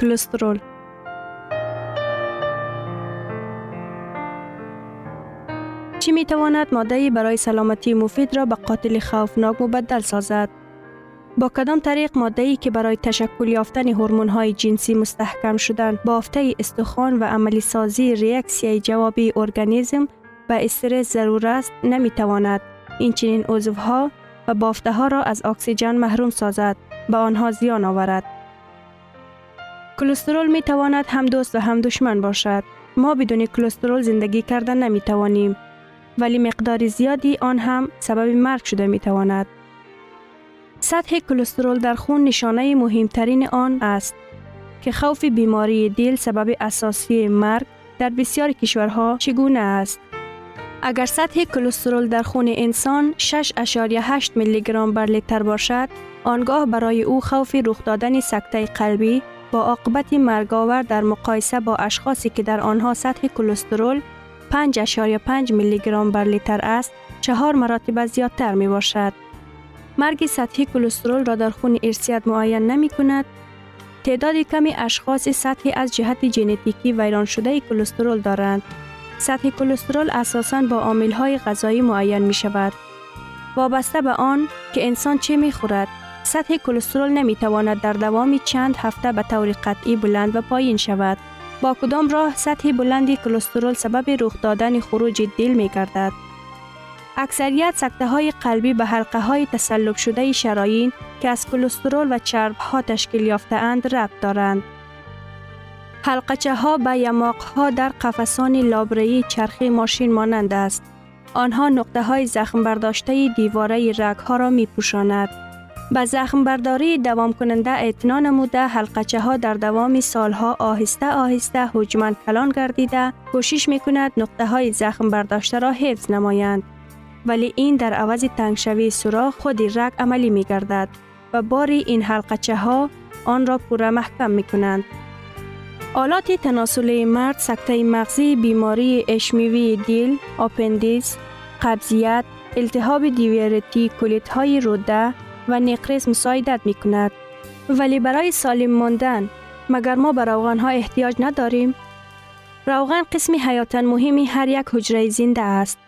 کلسترول چی می تواند ماده برای سلامتی مفید را به قاتل خوفناک مبدل سازد؟ با کدام طریق ماده ای که برای تشکل یافتن هورمون های جنسی مستحکم شدن بافته استخوان و عملی سازی ریاکسیای جوابی ارگانیسم و استرس ضرور است نمی تواند این چنین عضوها و بافته ها را از اکسیژن محروم سازد به آنها زیان آورد کلسترول می تواند هم دوست و هم دشمن باشد. ما بدون کلسترول زندگی کردن نمی توانیم ولی مقدار زیادی آن هم سبب مرگ شده می تواند سطح کلسترول در خون نشانه مهمترین آن است که خوف بیماری دل سبب اساسی مرگ در بسیاری کشورها چگونه است. اگر سطح کلسترول در خون انسان 6.8 میلی گرم بر لیتر باشد، آنگاه برای او خوف رخ دادن سکته قلبی با عاقبت مرگاور در مقایسه با اشخاصی که در آنها سطح کلسترول 5.5 میلی گرم بر لیتر است، چهار مراتب زیادتر می باشد. مرگ سطحی کلسترول را در خون ارسیت معین نمی کند. تعداد کمی اشخاص سطحی از جهت ژنتیکی ویران شده کلسترول دارند. سطح کلسترول اساساً با عامل‌های غذایی معین می شود. وابسته به آن که انسان چه می خورد، سطح کلسترول نمی تواند در دوام چند هفته به طور قطعی بلند و پایین شود. با کدام راه سطح بلندی کلسترول سبب رخ دادن خروج دل می گردد. اکثریت سکته های قلبی به حلقه های تسلب شده شراین که از کلسترول و چرب ها تشکیل یافته اند ربط دارند. حلقچه ها به یماق ها در قفسان لابرهی چرخی ماشین مانند است. آنها نقطه های زخم برداشته دیواره رگ ها را می پوشاند. به زخم برداری دوام کننده اعتنا نموده حلقچه ها در دوام سالها آهسته آهسته حجمن کلان گردیده کوشش می کند نقطه های زخم برداشته را حفظ نمایند. ولی این در عوض تنگشوی سوراخ خود رگ عملی می گردد و باری این حلقچه ها آن را پورا محکم می کنند. آلات تناسلی مرد سکته مغزی بیماری اشمیوی دیل، آپندیس، قبضیت، التهاب دیویرتی، کلیت های روده و نقرس مساعدت می کند. ولی برای سالم ماندن مگر ما به روغن ها احتیاج نداریم؟ روغن قسمی حیاتا مهمی هر یک حجره زنده است.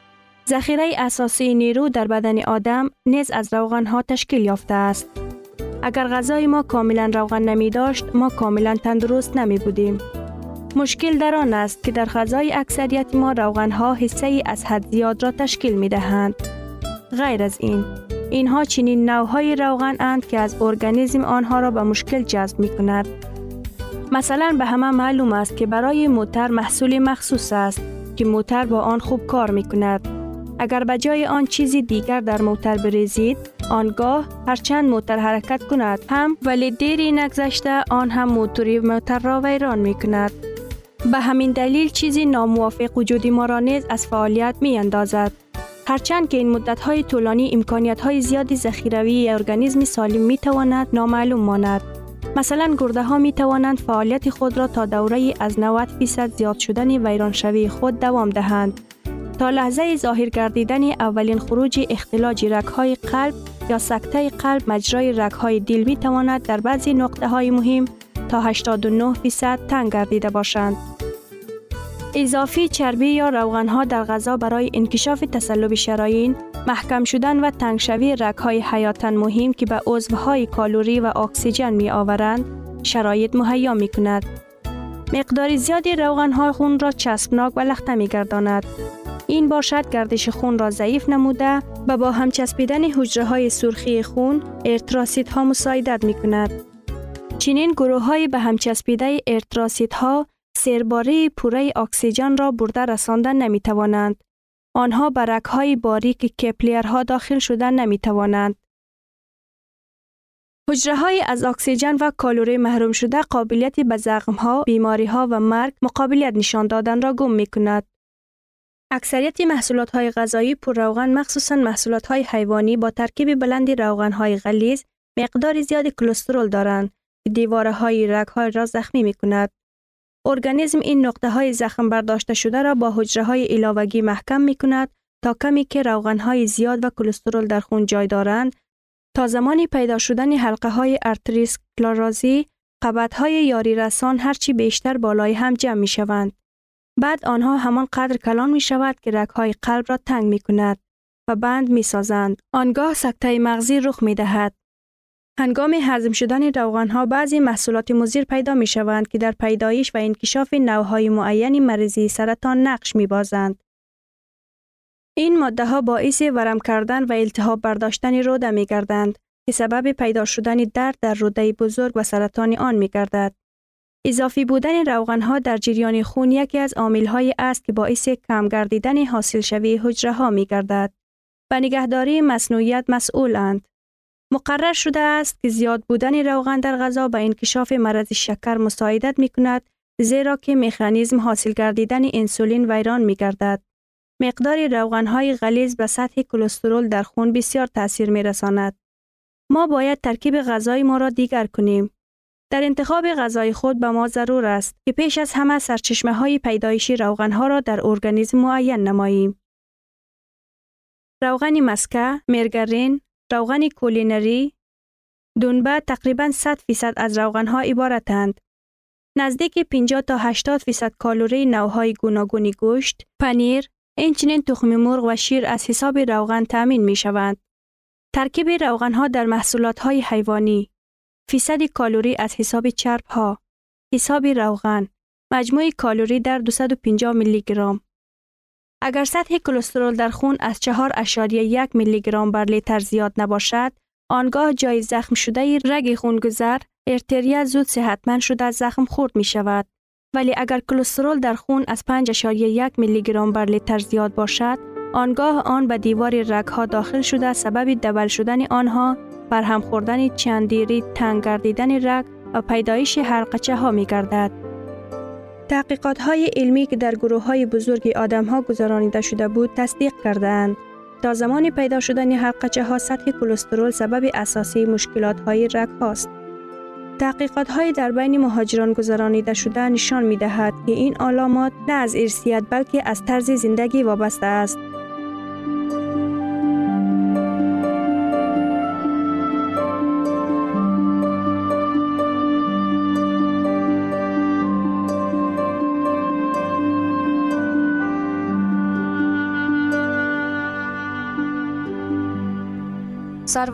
ذخیره اساسی نیرو در بدن آدم نیز از روغن ها تشکیل یافته است. اگر غذای ما کاملا روغن نمی داشت ما کاملا تندرست نمی بودیم. مشکل در آن است که در غذای اکثریت ما روغن ها حصه از حد زیاد را تشکیل می دهند. غیر از این اینها چنین نوهای روغن اند که از ارگانیسم آنها را به مشکل جذب می کند. مثلا به همه معلوم است که برای موتر محصول مخصوص است که موتر با آن خوب کار می کند. اگر به جای آن چیزی دیگر در موتر بریزید آنگاه هرچند موتر حرکت کند هم ولی دیری نگذشته آن هم موتوری موتر را ویران می کند. به همین دلیل چیزی ناموافق وجودی ما را نیز از فعالیت می اندازد. هرچند که این مدت های طولانی امکانیت های زیادی ذخیروی ارگانیسم سالم می تواند نامعلوم ماند. مثلا گرده ها می توانند فعالیت خود را تا دوره از 90 فیصد زیاد شدن ویرانشوی خود دوام دهند. تا لحظه ظاهر گردیدن اولین خروج اختلاج های قلب یا سکته قلب مجرای های دل می تواند در بعضی نقطه های مهم تا 89 فیصد تنگ گردیده باشند. اضافی چربی یا روغن ها در غذا برای انکشاف تصلب شرایین، محکم شدن و تنگشوی رگ های حیاتن مهم که به عضوهای کالوری و اکسیژن می آورند، شرایط مهیا می کند. مقدار زیادی روغن های خون را چسبناک و لخته می گرداند. این باشد گردش خون را ضعیف نموده و با هم چسبیدن حجره های سرخی خون اریتروسیت ها مساعدت می کند. چنین گروه های به هم چسبیده اریتروسیت ها سرباره پوره اکسیژن را برده رساندن نمی توانند. آنها به رگ های باریک کپلیرها داخل شدن نمی توانند. حجره های از اکسیژن و کالوری محروم شده قابلیت به زخم ها، بیماری ها و مرگ مقابلیت نشان دادن را گم می کند. اکثریت محصولات های غذایی پر روغن مخصوصا محصولات های حیوانی با ترکیب بلندی روغن های غلیظ مقدار زیاد کلسترول دارند که دیواره های رگ های را زخمی می کند. ارگانیسم این نقطه های زخم برداشته شده را با حجره های علاوگی محکم می کند تا کمی که روغن های زیاد و کلسترول در خون جای دارند تا زمانی پیدا شدن حلقه های ارتریسکلارازی قبط های یاری رسان هرچی بیشتر بالای هم جمع می شوند. بعد آنها همان قدر کلان می شود که های قلب را تنگ می کند و بند می سازند. آنگاه سکته مغزی رخ می دهد. هنگام هضم شدن روغن ها بعضی محصولات مزیر پیدا می شوند که در پیدایش و انکشاف نوهای معین مریضی سرطان نقش می بازند. این ماده ها باعث ورم کردن و التهاب برداشتن روده می گردند که سبب پیدا شدن درد در روده بزرگ و سرطان آن می گردد. اضافی بودن روغن ها در جریان خون یکی از عامل های است که باعث کم گردیدن حاصل شوی حجره ها می گردد. به نگهداری مصنوعیت مسئولند. مقرر شده است که زیاد بودن روغن در غذا به انکشاف مرض شکر مساعدت می کند زیرا که مکانیزم حاصل گردیدن انسولین ویران می گردد. مقدار روغن های غلیظ به سطح کلسترول در خون بسیار تاثیر می رساند. ما باید ترکیب غذای ما را دیگر کنیم. در انتخاب غذای خود به ما ضرور است که پیش از همه سرچشمه های پیدایشی روغن ها را در ارگانیسم معین نماییم. روغن مسکه، مرگرین، روغن کولینری، دنبه تقریبا 100 فیصد از روغن ها عبارتند. نزدیک 50 تا 80 فیصد کالری نوهای گوناگونی گوشت، پنیر، اینچنین تخم مرغ و شیر از حساب روغن تامین می شوند. ترکیب روغن ها در محصولات های حیوانی فیصد کالوری از حساب چرب ها حساب روغن مجموع کالوری در 250 میلی گرم اگر سطح کلسترول در خون از 4.1 میلی گرم بر لیتر زیاد نباشد آنگاه جای زخم شده رگ خونگذر ارتریا زود صحتمند شده زخم خورد می شود ولی اگر کلسترول در خون از 5.1 میلی گرم بر لیتر زیاد باشد آنگاه آن به دیوار رگ ها داخل شده سبب دبل شدن آنها بر هم خوردن چندیری تنگ گردیدن رگ و پیدایش هرقچه ها می گردد. تحقیقات های علمی که در گروه های بزرگ آدم ها گذرانیده شده بود تصدیق کردند. تا زمان پیدا شدن هرقچه ها سطح کلسترول سبب اساسی مشکلات های رگ هاست. تحقیقات های در بین مهاجران گذرانیده شده نشان می دهد که این علامات نه از ارسیت بلکه از طرز زندگی وابسته است.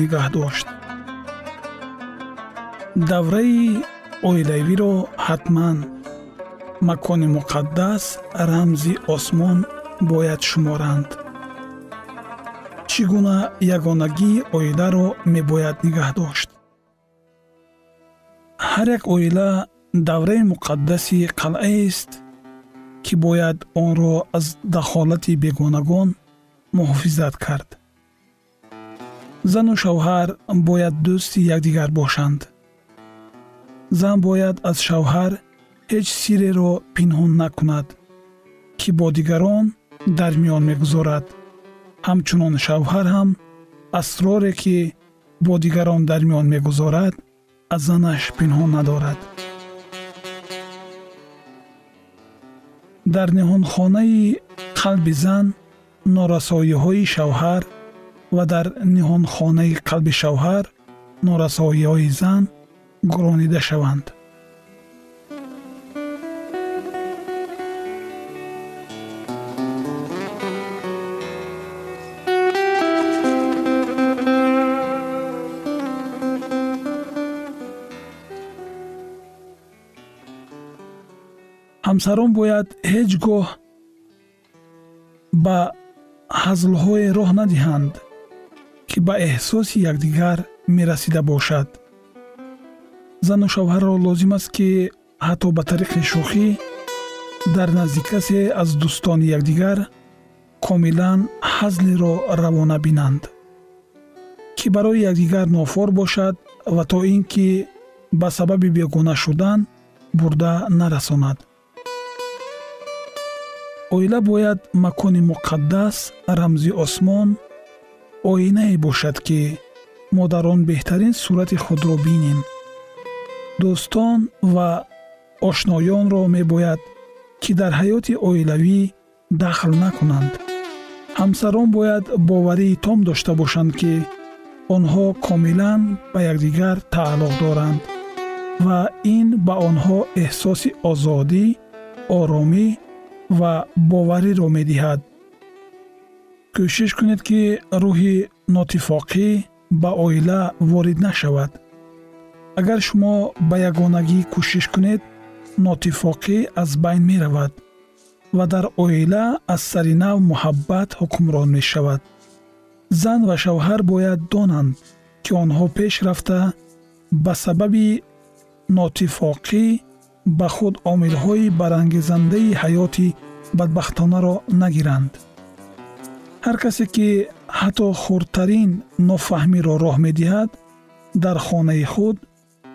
Нигаҳ дошт. Давраи оилавиро ҳатман. Макони муқаддас рамзи осмон бояд шуморанд. Чӣ гуна ягонагии оиларо мебояд нигаҳ дошт? Ҳар як оила давраи муқаддаси қалъаест ки бояд онро аз дахолати бегонагон муҳофизат кард зану шавҳар бояд дӯсти якдигар бошанд. Зан бояд аз шавҳар ҳеҷ сирреро пинҳон накунад ки бо дигарон дар миён мегузорад. Ҳамчунон шавҳар ҳам асроре ки бо дигарон дар миён мегузорад аз занаш пинҳон надорад. Дар ниҳонхонаи қалби зан норасоиҳои шавҳар ва дар ниҳонхонаи қалби шавҳар норасоиҳои зан гуронида шаванд ҳамсарон бояд ҳеҷ гоҳ ба ҳазлҳое роҳ надиҳанд ки ба эҳсоси якдигар мерасида бошад. Зану шавҳарро лозим аст ки ҳатто ба тариқи шӯхӣ дар назди касе аз дӯстони якдигар комилан ҳазлеро равона бинанд ки барои якдигар нофор бошад ва то ин ки ба сабаби бегона шудан бурда нарасонад. Оила бояд макони муқаддас рамзи осмон оинае бошад ки мо дар он беҳтарин сурати худро бинем. Дӯстон ва ошноёнро мебояд ки дар ҳаёти оилавӣ дахл накунанд. Ҳамсарон бояд боварии том дошта бошанд ки онҳо комилан ба якдигар тааллуқ доранд ва ин ба онҳо эҳсоси озодӣ оромӣ ва бовариро медиҳад кӯшиш кунед ки рӯҳи нотифоқӣ ба оила ворид нашавад. Агар шумо ба ягонагӣ кӯшиш кунед нотифоқӣ аз байн меравад ва дар оила аз сари нав муҳаббат ҳукмрон мешавад. Зан ва шавҳар бояд донанд ки онҳо пеш рафта ба сабаби нотифоқӣ ба худ омилҳои барангезандаи ҳаёти бадбахтонаро нагиранд ҳар касе ки ҳатто хурдтарин нофаҳмиро роҳ медиҳад дар хонаи худ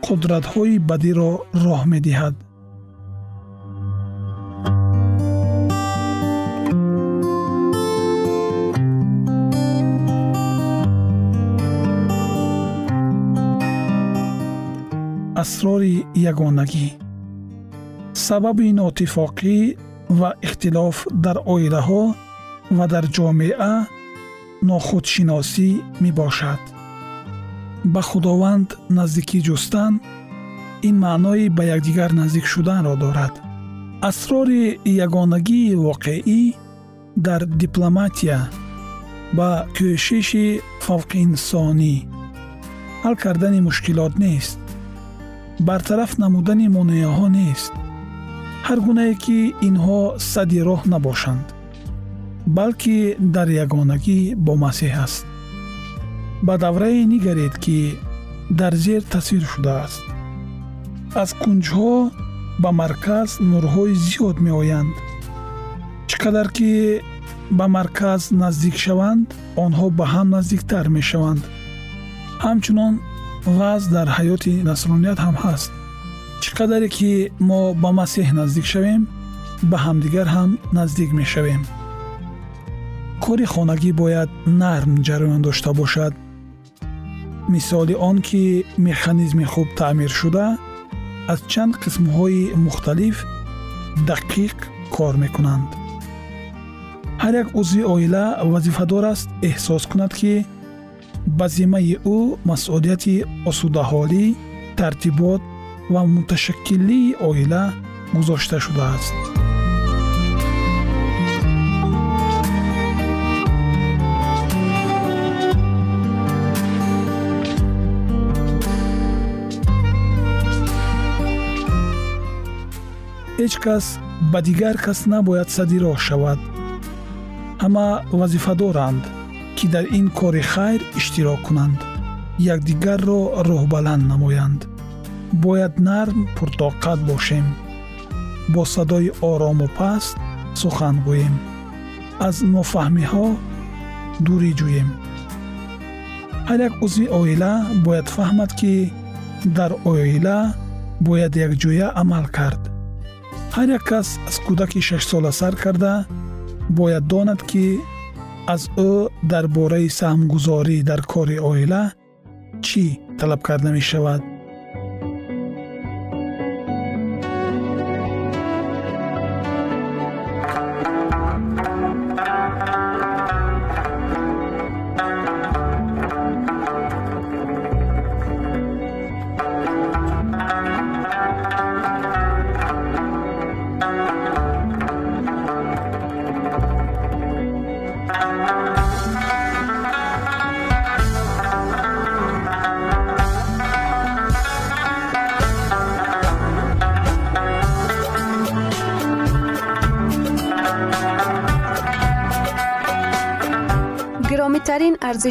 қудратҳои бадиро роҳ медиҳад. Асрори ягонагӣ. Сабаби нотифоқӣ ва ихтилоф дар оилаҳо ва дар ҷомеа нохудшиносӣ мебошад. Ба худованд наздикӣ ҷустан ин маънои ба якдигар наздик шуданро дорад. Асрори ягонагии воқеӣ дар дипломатия ба кӯшиши фавқиинсонӣ. Ҳал кардани мушкилот нест. Бартараф намудани монеаҳо нест. Ҳар гунае ки инҳо садди роҳ набошанд балки дар ягонагӣ бо масеҳ аст. Ба даврае нигаред ки дар зер тасвир шудааст. Аз кунҷҳо ба марказ нурҳои зиёд меоянд. Чӣ қадар ки ба марказ наздик шаванд онҳо ба ҳам наздиктар мешаванд. Ҳамчунон ваз дар ҳаёти насроният ҳам ҳаст. Чӣ қадаре ки мо ба масеҳ наздик шавем ба ҳамдигар ҳам наздик мешавем кори хонагӣ бояд нарм ҷараён дошта бошад мисоли он ки механизми хуб таъмир шуда аз чанд қисмҳои мухталиф дақиқ кор мекунанд ҳар як узви оила вазифадор аст эҳсос кунад ки ба зиммаи ӯ масъулияти осудаҳолӣ тартибот ва муташаккилии оила гузошта шудааст Ҳеҷ кас ба дигар кас набояд садди роҳ шавад. Ҳама вазифадоранд ки дар ин кори хайр иштирок кунанд. Якдигарро роҳбаланд намоянд. Бояд нарм пуртоқат бошем. Бо садои орому паст сухан гӯем. Аз нофаҳмиҳо дурӣ ҷӯем. Ҳар як узви оила бояд фаҳмад ки дар оила бояд якҷоя амал кард ҳар як кас аз кӯдаки шашсола сар карда бояд донад ки аз ӯ дар бораи саҳмгузорӣ дар кори оила чӣ талаб карда мешавад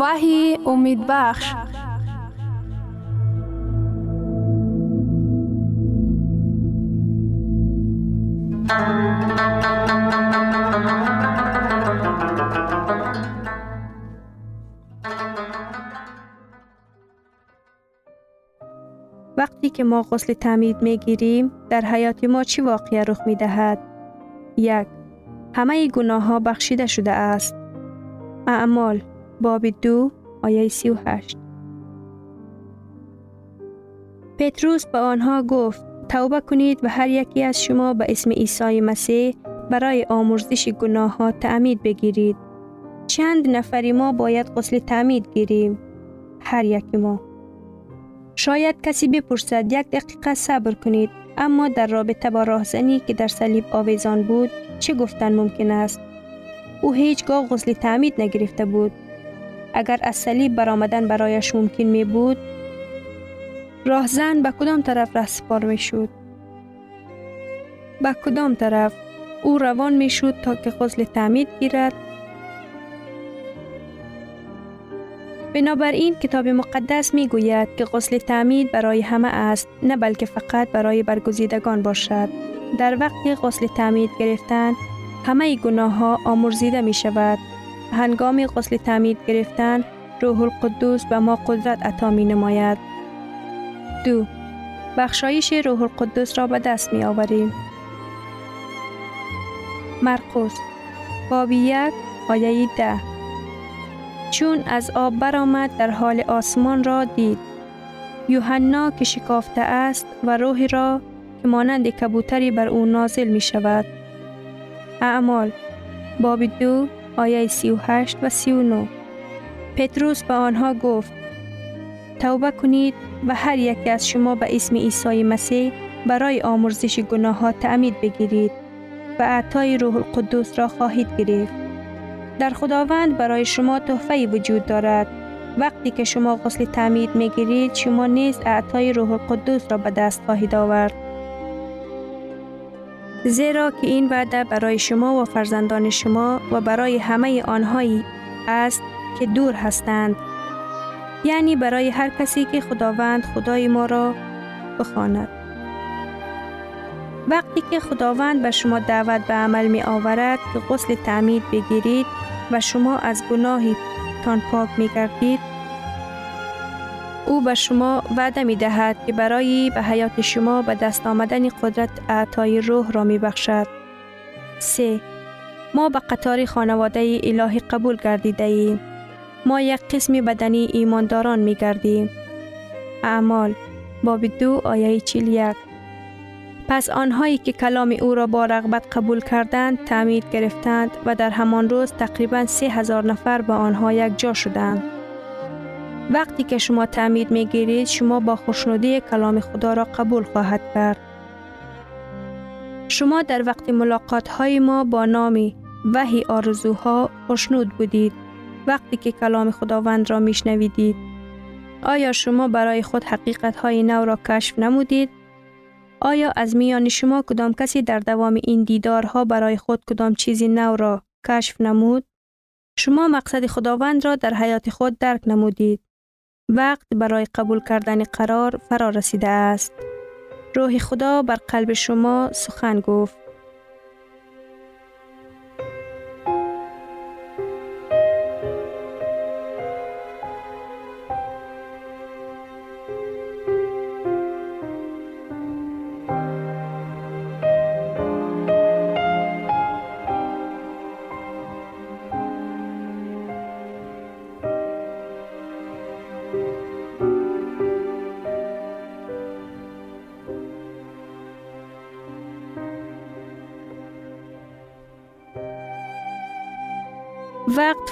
وحی امید بخش وقتی که ما غسل تعمید می گیریم در حیات ما چی واقعه رخ می دهد؟ یک همه گناه ها بخشیده شده است. اعمال باب دو آیه سی و هشت پتروس به آنها گفت توبه کنید و هر یکی از شما به اسم عیسی مسیح برای آمرزش گناه ها تعمید بگیرید. چند نفری ما باید غسل تعمید گیریم؟ هر یکی ما. شاید کسی بپرسد یک دقیقه صبر کنید اما در رابطه با راهزنی که در صلیب آویزان بود چه گفتن ممکن است؟ او هیچگاه غسل تعمید نگرفته بود. اگر از صلیب برآمدن برایش ممکن می بود راهزن به کدام طرف رهسپار می شود؟ به کدام طرف او روان می شود تا که غسل تعمید گیرد بنابراین کتاب مقدس می گوید که غسل تعمید برای همه است نه بلکه فقط برای برگزیدگان باشد. در وقت غسل تعمید گرفتن همه گناه ها آمرزیده می شود. هنگام غسل تعمید گرفتن روح القدس به ما قدرت عطا می نماید. دو بخشایش روح القدس را به دست می آوریم. مرقس باب یک آیه ده چون از آب برآمد در حال آسمان را دید یوحنا که شکافته است و روحی را که مانند کبوتری بر او نازل می شود اعمال باب دو آیه سی و هشت و سی و نو پتروس به آنها گفت توبه کنید و هر یکی از شما به اسم عیسی مسیح برای آمرزش گناه ها تعمید بگیرید و اعطای روح القدس را خواهید گرفت در خداوند برای شما تحفه وجود دارد. وقتی که شما غسل تعمید می گیرید شما نیز اعطای روح القدس را به دست خواهید آورد. زیرا که این وعده برای شما و فرزندان شما و برای همه آنهایی است که دور هستند. یعنی برای هر کسی که خداوند خدای ما را بخواند. وقتی که خداوند به شما دعوت به عمل می آورد که غسل تعمید بگیرید و شما از گناهی تان پاک می گردید او به شما وعده می دهد که برای به حیات شما به دست آمدن قدرت اعطای روح را می بخشد. 3. ما به قطار خانواده الهی قبول گردیده ایم. ما یک قسم بدنی ایمانداران می گردیم. اعمال باب دو آیه چیل یک پس آنهایی که کلام او را با رغبت قبول کردند تعمید گرفتند و در همان روز تقریبا سه هزار نفر با آنها یک جا شدند. وقتی که شما تعمید می گیرید شما با خوشنودی کلام خدا را قبول خواهد کرد. شما در وقت ملاقات های ما با نامی وحی آرزوها خوشنود بودید وقتی که کلام خداوند را میشنویدید. آیا شما برای خود حقیقت های نو را کشف نمودید آیا از میان شما کدام کسی در دوام این دیدارها برای خود کدام چیزی نو را کشف نمود؟ شما مقصد خداوند را در حیات خود درک نمودید. وقت برای قبول کردن قرار فرا رسیده است. روح خدا بر قلب شما سخن گفت.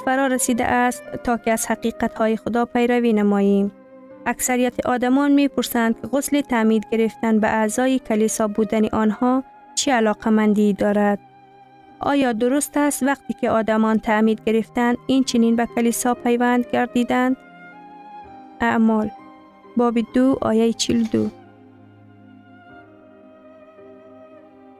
فرا رسیده است تا که از حقیقت های خدا پیروی نماییم. اکثریت آدمان می پرسند که غسل تعمید گرفتن به اعضای کلیسا بودن آنها چه علاقه مندی دارد؟ آیا درست است وقتی که آدمان تعمید گرفتن این چنین به کلیسا پیوند گردیدند؟ اعمال باب دو آیه چیل دو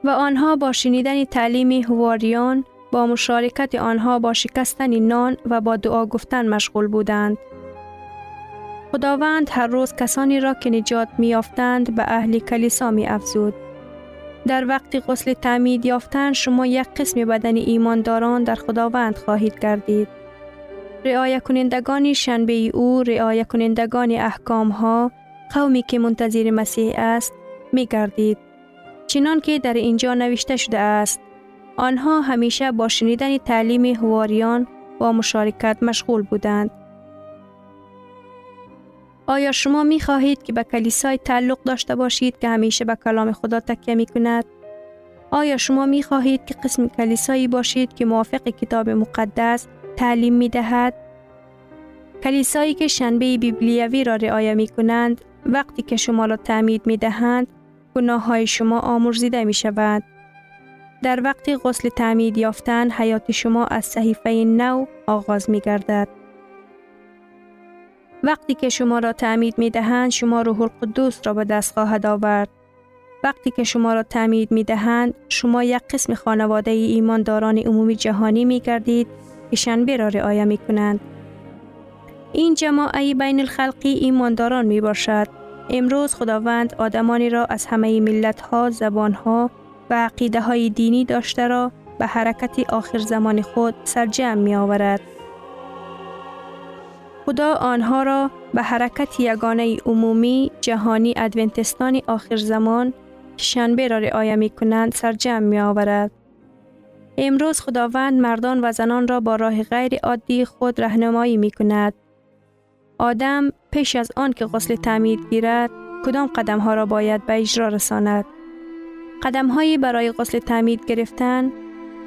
و آنها با شنیدن تعلیم هواریان با مشارکت آنها با شکستن نان و با دعا گفتن مشغول بودند. خداوند هر روز کسانی را که نجات می آفتند به اهل کلیسا می افزود. در وقت غسل تعمید یافتن شما یک قسم بدن ایمانداران در خداوند خواهید گردید. رعایه کنندگان شنبه او رعایه کنندگان احکام ها قومی که منتظر مسیح است می گردید. چنان که در اینجا نوشته شده است آنها همیشه با شنیدن تعلیم هواریان و مشارکت مشغول بودند. آیا شما می خواهید که به کلیسای تعلق داشته باشید که همیشه به کلام خدا تکیه می کند؟ آیا شما می خواهید که قسم کلیسایی باشید که موافق کتاب مقدس تعلیم می دهد؟ کلیسایی که شنبه بیبلیوی را رعایه می کنند وقتی که شما را تعمید می دهند گناه های شما آمرزیده می شود. در وقت غسل تعمید یافتن حیات شما از صحیفه نو آغاز می گردد. وقتی که شما را تعمید می دهند شما روح القدس را به دست خواهد آورد. وقتی که شما را تعمید می دهند شما یک قسم خانواده ایمانداران عمومی جهانی می گردید که شنبه را رعایه می کنند. این جماعه بین الخلقی ایمانداران می باشد. امروز خداوند آدمانی را از همه ملت ها، زبان ها و عقیده های دینی داشته را به حرکت آخر زمان خود سرجم می آورد. خدا آنها را به حرکت یگانه عمومی جهانی ادونتستان آخر زمان که شنبه را رعایه می کنند سرجم می آورد. امروز خداوند مردان و زنان را با راه غیر عادی خود رهنمایی می کند. آدم پیش از آن که غسل تعمید گیرد کدام قدم ها را باید به اجرا رساند. قدم هایی برای غسل تعمید گرفتن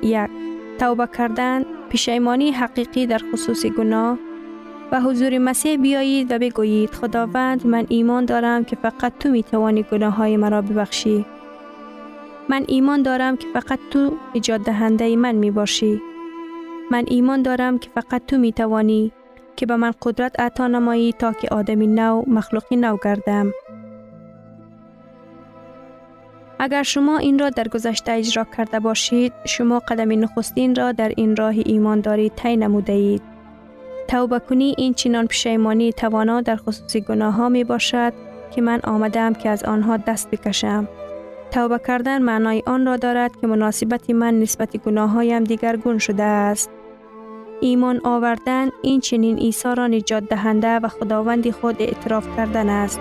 یک توبه کردن پشیمانی حقیقی در خصوص گناه و حضور مسیح بیایید و بگویید خداوند من ایمان دارم که فقط تو می توانی گناه های مرا ببخشی. من ایمان دارم که فقط تو ایجاد دهنده من می باشی. من ایمان دارم که فقط تو می توانی که به من قدرت عطا نمایی تا که آدمی نو مخلوقی نو گردم. اگر شما این را در گذشته اجرا کرده باشید، شما قدم نخستین را در این راه ایمانداری طی نموده اید. توبه کنی این چنان پشیمانی توانا در خصوص گناه ها می باشد که من آمدم که از آنها دست بکشم. توبه کردن معنای آن را دارد که مناسبت من نسبت گناه هایم دیگرگون شده است. ایمان آوردن این چنین ایسا را نجات دهنده و خداوند خود اعتراف کردن است.